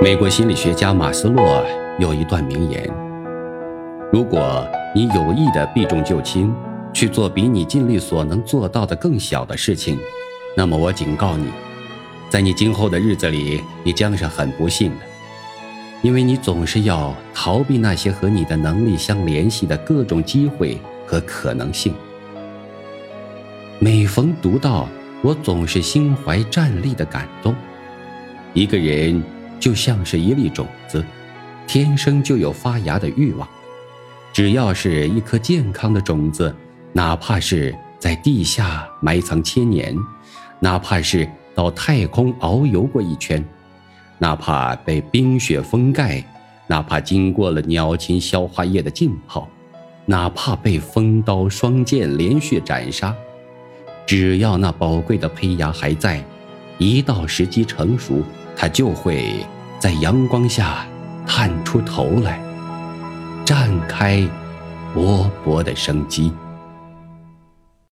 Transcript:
美国心理学家马斯洛有一段名言：“如果你有意的避重就轻，去做比你尽力所能做到的更小的事情，那么我警告你，在你今后的日子里，你将是很不幸的，因为你总是要逃避那些和你的能力相联系的各种机会和可能性。每逢读到，我总是心怀战栗的感动。一个人。”就像是一粒种子，天生就有发芽的欲望。只要是一颗健康的种子，哪怕是在地下埋藏千年，哪怕是到太空遨游过一圈，哪怕被冰雪封盖，哪怕经过了鸟禽消化液的浸泡，哪怕被锋刀双剑连续斩杀，只要那宝贵的胚芽还在，一到时机成熟。它就会在阳光下探出头来，绽开勃勃的生机。